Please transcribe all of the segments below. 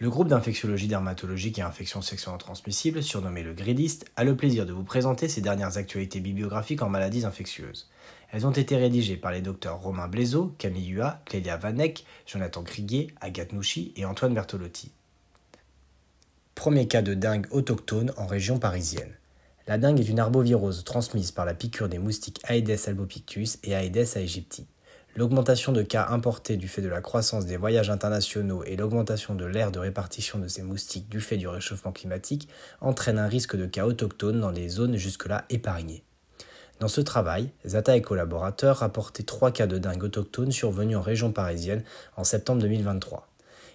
Le groupe d'infectiologie dermatologique et infections sexuellement transmissibles, surnommé le GRIDIST, a le plaisir de vous présenter ses dernières actualités bibliographiques en maladies infectieuses. Elles ont été rédigées par les docteurs Romain Blaiseau, Camille Hua, Clélia Vanek, Jonathan Criguier, Agathe Nouchy et Antoine Bertolotti. Premier cas de dengue autochtone en région parisienne. La dengue est une arbovirose transmise par la piqûre des moustiques Aedes albopictus et Aedes aegypti. L'augmentation de cas importés du fait de la croissance des voyages internationaux et l'augmentation de l'aire de répartition de ces moustiques du fait du réchauffement climatique entraînent un risque de cas autochtones dans les zones jusque-là épargnées. Dans ce travail, Zata et collaborateurs rapportaient trois cas de dingue autochtones survenus en région parisienne en septembre 2023.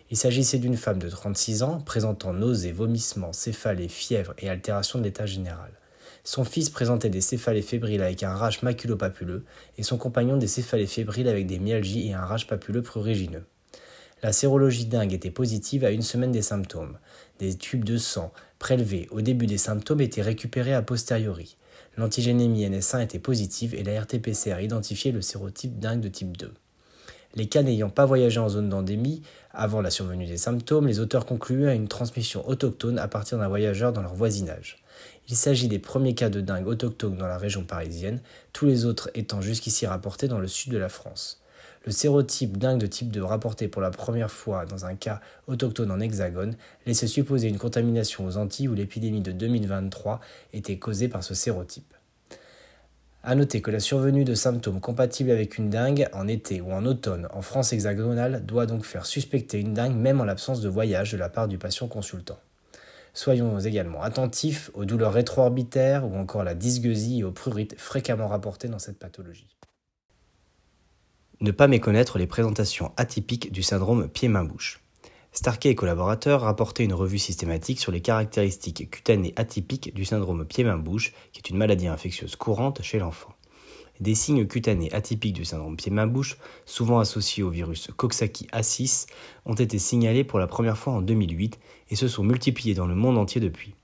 Il s'agissait d'une femme de 36 ans présentant nausées, vomissements, céphalées, fièvre et altération de l'état général. Son fils présentait des céphalées fébriles avec un rash maculopapuleux et son compagnon des céphalées fébriles avec des myalgies et un rash papuleux prurigineux. La sérologie dingue était positive à une semaine des symptômes. Des tubes de sang prélevés au début des symptômes étaient récupérés a posteriori. L'antigénémie NS1 était positive et la RT-PCR identifiait le sérotype dingue de type 2. Les cas n'ayant pas voyagé en zone d'endémie avant la survenue des symptômes, les auteurs concluaient à une transmission autochtone à partir d'un voyageur dans leur voisinage. Il s'agit des premiers cas de dingue autochtones dans la région parisienne, tous les autres étant jusqu'ici rapportés dans le sud de la France. Le sérotype dingue de type 2 rapporté pour la première fois dans un cas autochtone en hexagone laissait supposer une contamination aux Antilles où l'épidémie de 2023 était causée par ce sérotype. A noter que la survenue de symptômes compatibles avec une dingue en été ou en automne en France hexagonale doit donc faire suspecter une dingue même en l'absence de voyage de la part du patient consultant. Soyons également attentifs aux douleurs rétro-orbitaires ou encore la dysgueusie et aux prurites fréquemment rapportées dans cette pathologie. Ne pas méconnaître les présentations atypiques du syndrome pied-main-bouche. Starkey et collaborateurs rapportaient une revue systématique sur les caractéristiques cutanées atypiques du syndrome pied-main-bouche, qui est une maladie infectieuse courante chez l'enfant. Des signes cutanés atypiques du syndrome pied-main-bouche, souvent associés au virus Coxsackie A6, ont été signalés pour la première fois en 2008 et se sont multipliés dans le monde entier depuis.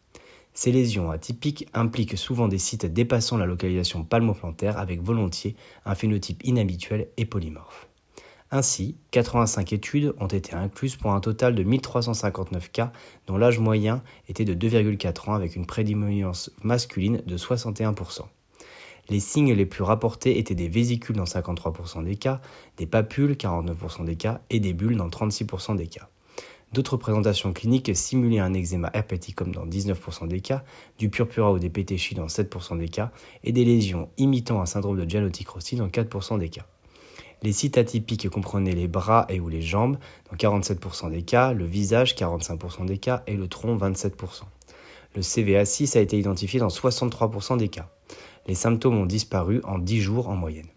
Ces lésions atypiques impliquent souvent des sites dépassant la localisation palmoplantaire avec volontiers un phénotype inhabituel et polymorphe. Ainsi, 85 études ont été incluses pour un total de 1359 cas dont l'âge moyen était de 2,4 ans avec une prédominance masculine de 61%. Les signes les plus rapportés étaient des vésicules dans 53% des cas, des papules 49% des cas et des bulles dans 36% des cas. D'autres présentations cliniques simulaient un eczéma herpéticum dans 19% des cas, du purpura ou des pétéchis dans 7% des cas, et des lésions imitant un syndrome de Gianotti Rossi dans 4% des cas. Les sites atypiques comprenaient les bras et ou les jambes dans 47% des cas, le visage 45% des cas et le tronc 27%. Le CVA6 a été identifié dans 63% des cas. Les symptômes ont disparu en 10 jours en moyenne.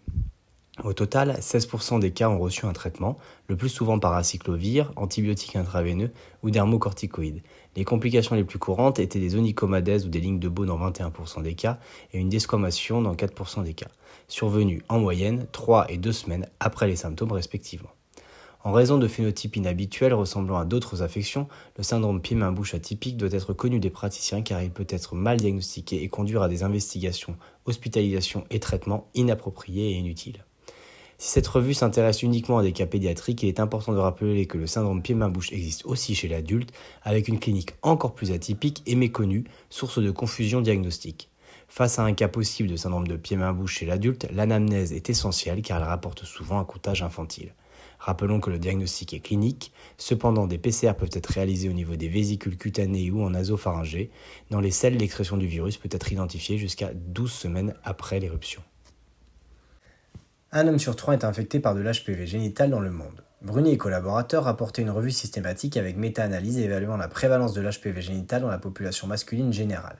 Au total, 16% des cas ont reçu un traitement, le plus souvent par acyclovir, antibiotiques intraveineux ou dermocorticoïdes. Les complications les plus courantes étaient des onychomadèses ou des lignes de Beau dans 21% des cas et une desquamation dans 4% des cas, survenus en moyenne 3 et 2 semaines après les symptômes respectivement. En raison de phénotypes inhabituels ressemblant à d'autres affections, le syndrome pied-main-bouche atypique doit être connu des praticiens car il peut être mal diagnostiqué et conduire à des investigations, hospitalisations et traitements inappropriés et inutiles. Si cette revue s'intéresse uniquement à des cas pédiatriques, il est important de rappeler que le syndrome pied-main-bouche existe aussi chez l'adulte, avec une clinique encore plus atypique et méconnue, source de confusion diagnostique. Face à un cas possible de syndrome de pied-main-bouche chez l'adulte, l'anamnèse est essentielle car elle rapporte souvent un comptage infantile. Rappelons que le diagnostic est clinique, cependant des PCR peuvent être réalisés au niveau des vésicules cutanées ou en nasopharyngée. Dans les selles, l'expression du virus peut être identifiée jusqu'à 12 semaines après l'éruption. Un homme sur trois est infecté par de l'HPV génital dans le monde. Bruni et collaborateurs rapportaient une revue systématique avec méta-analyse évaluant la prévalence de l'HPV génital dans la population masculine générale.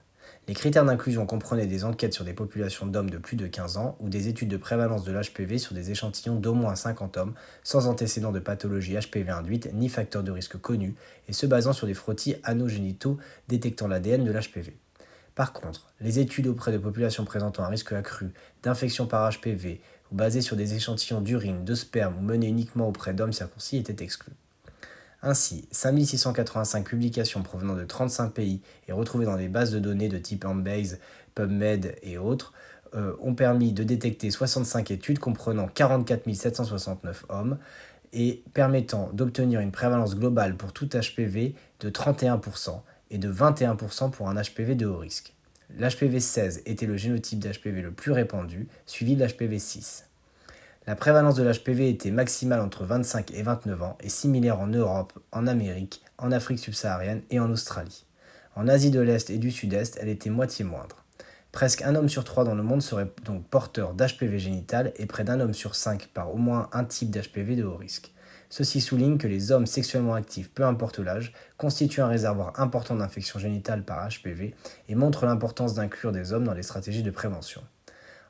Les critères d'inclusion comprenaient des enquêtes sur des populations d'hommes de plus de 15 ans ou des études de prévalence de l'HPV sur des échantillons d'au moins 50 hommes sans antécédents de pathologie HPV induite ni facteurs de risque connus et se basant sur des frottis anogénitaux détectant l'ADN de l'HPV. Par contre, les études auprès de populations présentant un risque accru d'infection par HPV ou basées sur des échantillons d'urine, de sperme ou menées uniquement auprès d'hommes circoncis étaient exclues. Ainsi, 5685 publications provenant de 35 pays et retrouvées dans des bases de données de type Embase, PubMed et autres euh, ont permis de détecter 65 études comprenant 44 769 hommes et permettant d'obtenir une prévalence globale pour tout HPV de 31% et de 21% pour un HPV de haut risque. L'HPV 16 était le génotype d'HPV le plus répandu, suivi de l'HPV 6. La prévalence de l'HPV était maximale entre 25 et 29 ans et similaire en Europe, en Amérique, en Afrique subsaharienne et en Australie. En Asie de l'Est et du Sud-Est, elle était moitié moindre. Presque un homme sur trois dans le monde serait donc porteur d'HPV génital et près d'un homme sur cinq par au moins un type d'HPV de haut risque. Ceci souligne que les hommes sexuellement actifs, peu importe l'âge, constituent un réservoir important d'infections génitales par HPV et montrent l'importance d'inclure des hommes dans les stratégies de prévention.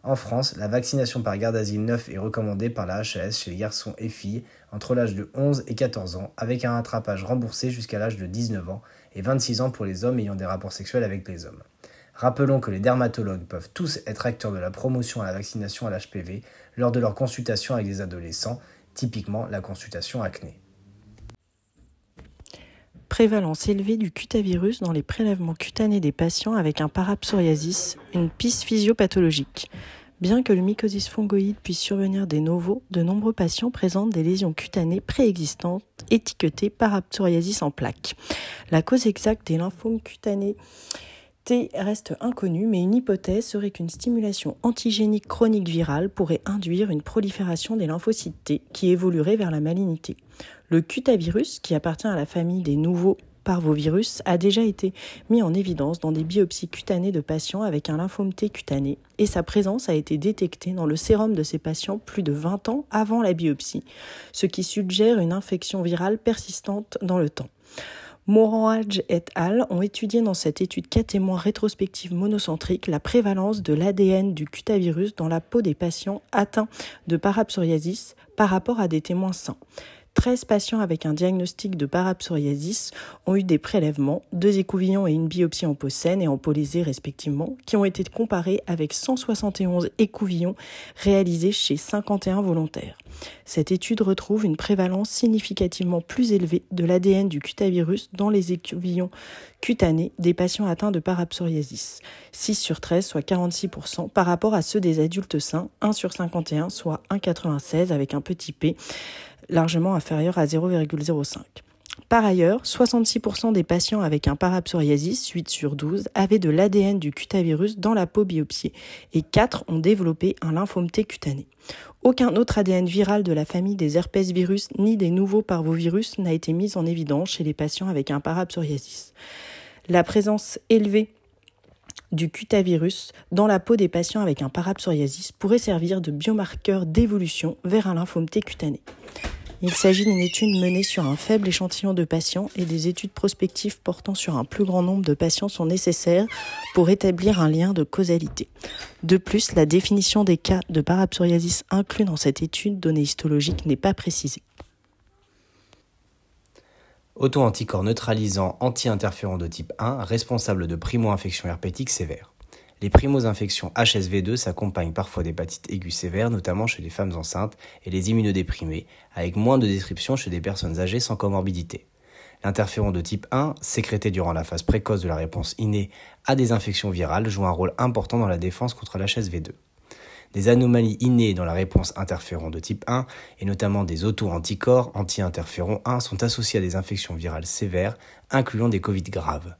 En France, la vaccination par garde d'asile neuf est recommandée par la HAS chez les garçons et filles entre l'âge de 11 et 14 ans, avec un rattrapage remboursé jusqu'à l'âge de 19 ans et 26 ans pour les hommes ayant des rapports sexuels avec les hommes. Rappelons que les dermatologues peuvent tous être acteurs de la promotion à la vaccination à l'HPV lors de leur consultation avec des adolescents, typiquement la consultation acné. Prévalence élevée du cutavirus dans les prélèvements cutanés des patients avec un parapsoriasis, une piste physiopathologique. Bien que le mycosis fongoïde puisse survenir des novos, de nombreux patients présentent des lésions cutanées préexistantes étiquetées parapsoriasis en plaques. La cause exacte des lymphomes cutanés T reste inconnu, mais une hypothèse serait qu'une stimulation antigénique chronique virale pourrait induire une prolifération des lymphocytes T qui évoluerait vers la malignité. Le cutavirus, qui appartient à la famille des nouveaux parvovirus, a déjà été mis en évidence dans des biopsies cutanées de patients avec un lymphome T cutané et sa présence a été détectée dans le sérum de ces patients plus de 20 ans avant la biopsie, ce qui suggère une infection virale persistante dans le temps. Morange et al. ont étudié dans cette étude cas témoins rétrospective monocentrique la prévalence de l'ADN du cutavirus dans la peau des patients atteints de parapsoriasis par rapport à des témoins sains. 13 patients avec un diagnostic de parapsoriasis ont eu des prélèvements, deux écouvillons et une biopsie en peau saine et en peau lésée respectivement, qui ont été comparés avec 171 écouvillons réalisés chez 51 volontaires. Cette étude retrouve une prévalence significativement plus élevée de l'ADN du cutavirus dans les écouvillons cutanés des patients atteints de parapsoriasis, 6 sur 13, soit 46%, par rapport à ceux des adultes sains, 1 sur 51, soit 1,96 avec un petit p largement inférieur à 0,05. Par ailleurs, 66% des patients avec un parapsoriasis, 8 sur 12, avaient de l'ADN du cutavirus dans la peau biopsiée et 4 ont développé un lymphome cutané. Aucun autre ADN viral de la famille des herpès virus ni des nouveaux parvovirus n'a été mis en évidence chez les patients avec un parapsoriasis. La présence élevée du cutavirus dans la peau des patients avec un parapsoriasis pourrait servir de biomarqueur d'évolution vers un lymphome cutané. Il s'agit d'une étude menée sur un faible échantillon de patients et des études prospectives portant sur un plus grand nombre de patients sont nécessaires pour établir un lien de causalité. De plus, la définition des cas de parapsoriasis inclus dans cette étude donnée histologique n'est pas précisée. Auto-anticorps neutralisant anti-interférents de type 1 responsable de primo-infection herpétique sévère. Les primo-infections HSV2 s'accompagnent parfois d'hépatite aiguë sévère, notamment chez les femmes enceintes et les immunodéprimés, avec moins de descriptions chez des personnes âgées sans comorbidité. L'interféron de type 1, sécrété durant la phase précoce de la réponse innée à des infections virales, joue un rôle important dans la défense contre l'HSV2. Des anomalies innées dans la réponse interféron de type 1, et notamment des auto-anticorps anti-interféron 1, sont associés à des infections virales sévères, incluant des Covid graves.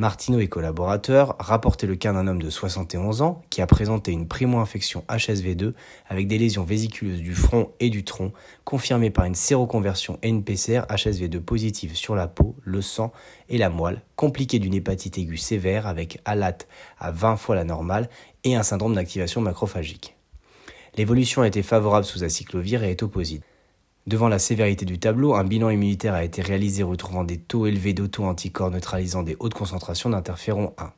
Martineau et collaborateurs rapportaient le cas d'un homme de 71 ans qui a présenté une primo-infection HSV2 avec des lésions vésiculeuses du front et du tronc, confirmées par une séroconversion et une PCR HSV2 positive sur la peau, le sang et la moelle, compliquée d'une hépatite aiguë sévère avec alate à 20 fois la normale et un syndrome d'activation macrophagique. L'évolution a été favorable sous acyclovir et est opposite. Devant la sévérité du tableau, un bilan immunitaire a été réalisé retrouvant des taux élevés d'auto-anticorps neutralisant des hautes concentrations d'interféron 1.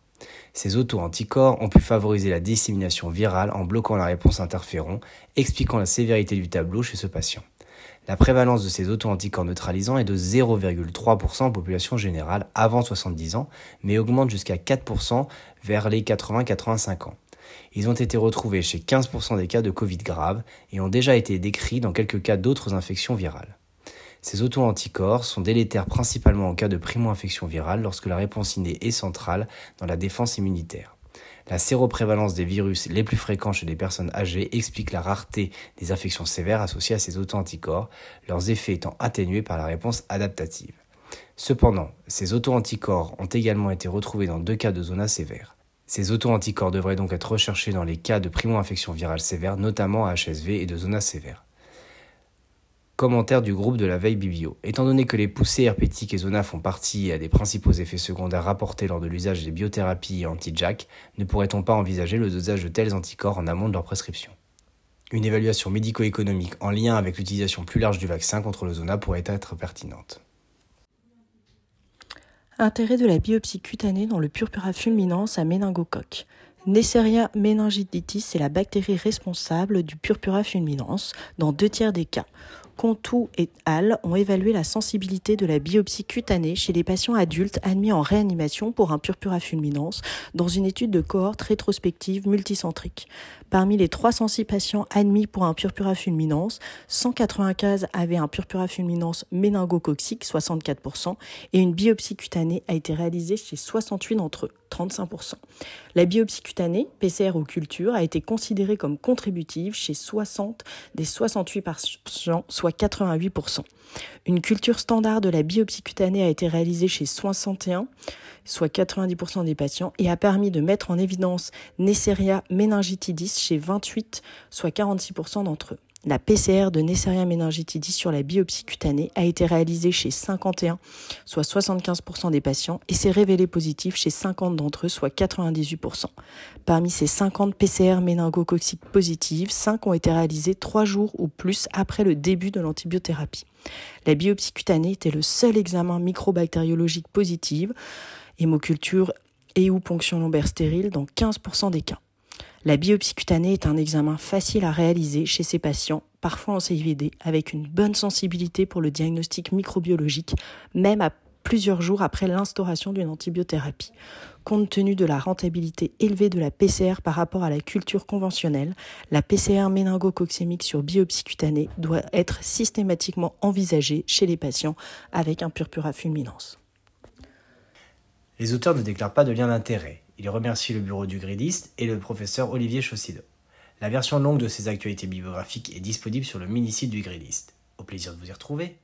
Ces auto-anticorps ont pu favoriser la dissémination virale en bloquant la réponse interféron, expliquant la sévérité du tableau chez ce patient. La prévalence de ces auto-anticorps neutralisants est de 0,3% en population générale avant 70 ans, mais augmente jusqu'à 4% vers les 80-85 ans. Ils ont été retrouvés chez 15% des cas de Covid grave et ont déjà été décrits dans quelques cas d'autres infections virales. Ces auto-anticorps sont délétères principalement en cas de primo-infection virale lorsque la réponse innée est centrale dans la défense immunitaire. La séroprévalence des virus les plus fréquents chez les personnes âgées explique la rareté des infections sévères associées à ces auto-anticorps, leurs effets étant atténués par la réponse adaptative. Cependant, ces auto-anticorps ont également été retrouvés dans deux cas de zona sévère. Ces auto-anticorps devraient donc être recherchés dans les cas de primo-infection virale sévère, notamment à HSV et de zona sévère. Commentaire du groupe de la veille Biblio. Étant donné que les poussées herpétiques et zona font partie des principaux effets secondaires rapportés lors de l'usage des biothérapies anti-JAK, ne pourrait-on pas envisager le dosage de tels anticorps en amont de leur prescription? Une évaluation médico-économique en lien avec l'utilisation plus large du vaccin contre le zona pourrait être pertinente. Intérêt de la biopsie cutanée dans le purpura fulminans à méningocoque. Neisseria meningitis est la bactérie responsable du purpura fulminans dans deux tiers des cas. Contou et al. ont évalué la sensibilité de la biopsie cutanée chez les patients adultes admis en réanimation pour un purpura fulminans dans une étude de cohorte rétrospective multicentrique. Parmi les 306 patients admis pour un purpura fulminans, 195 avaient un purpura fulminans méningocoxique, 64%, et une biopsie cutanée a été réalisée chez 68 d'entre eux, 35%. La biopsie cutanée, PCR ou culture, a été considérée comme contributive chez 60 des 68 patients, soit 88%. Une culture standard de la biopsie cutanée a été réalisée chez 61 soit 90% des patients, et a permis de mettre en évidence Neisseria meningitidis chez 28, soit 46% d'entre eux. La PCR de Neisseria meningitidis sur la biopsie cutanée a été réalisée chez 51, soit 75% des patients, et s'est révélée positive chez 50 d'entre eux, soit 98%. Parmi ces 50 PCR méningocoxiques positives, 5 ont été réalisées 3 jours ou plus après le début de l'antibiothérapie. La biopsie cutanée était le seul examen microbactériologique positif hémoculture et ou ponction lombaire stérile dans 15% des cas. La biopsie cutanée est un examen facile à réaliser chez ces patients, parfois en CIVD, avec une bonne sensibilité pour le diagnostic microbiologique, même à plusieurs jours après l'instauration d'une antibiothérapie. Compte tenu de la rentabilité élevée de la PCR par rapport à la culture conventionnelle, la PCR méningococcémique sur biopsie cutanée doit être systématiquement envisagée chez les patients avec un purpura fulminans. Les auteurs ne déclarent pas de lien d'intérêt. Ils remercient le bureau du grédiste et le professeur Olivier Chaussido. La version longue de ces actualités bibliographiques est disponible sur le mini-site du grédiste. Au plaisir de vous y retrouver.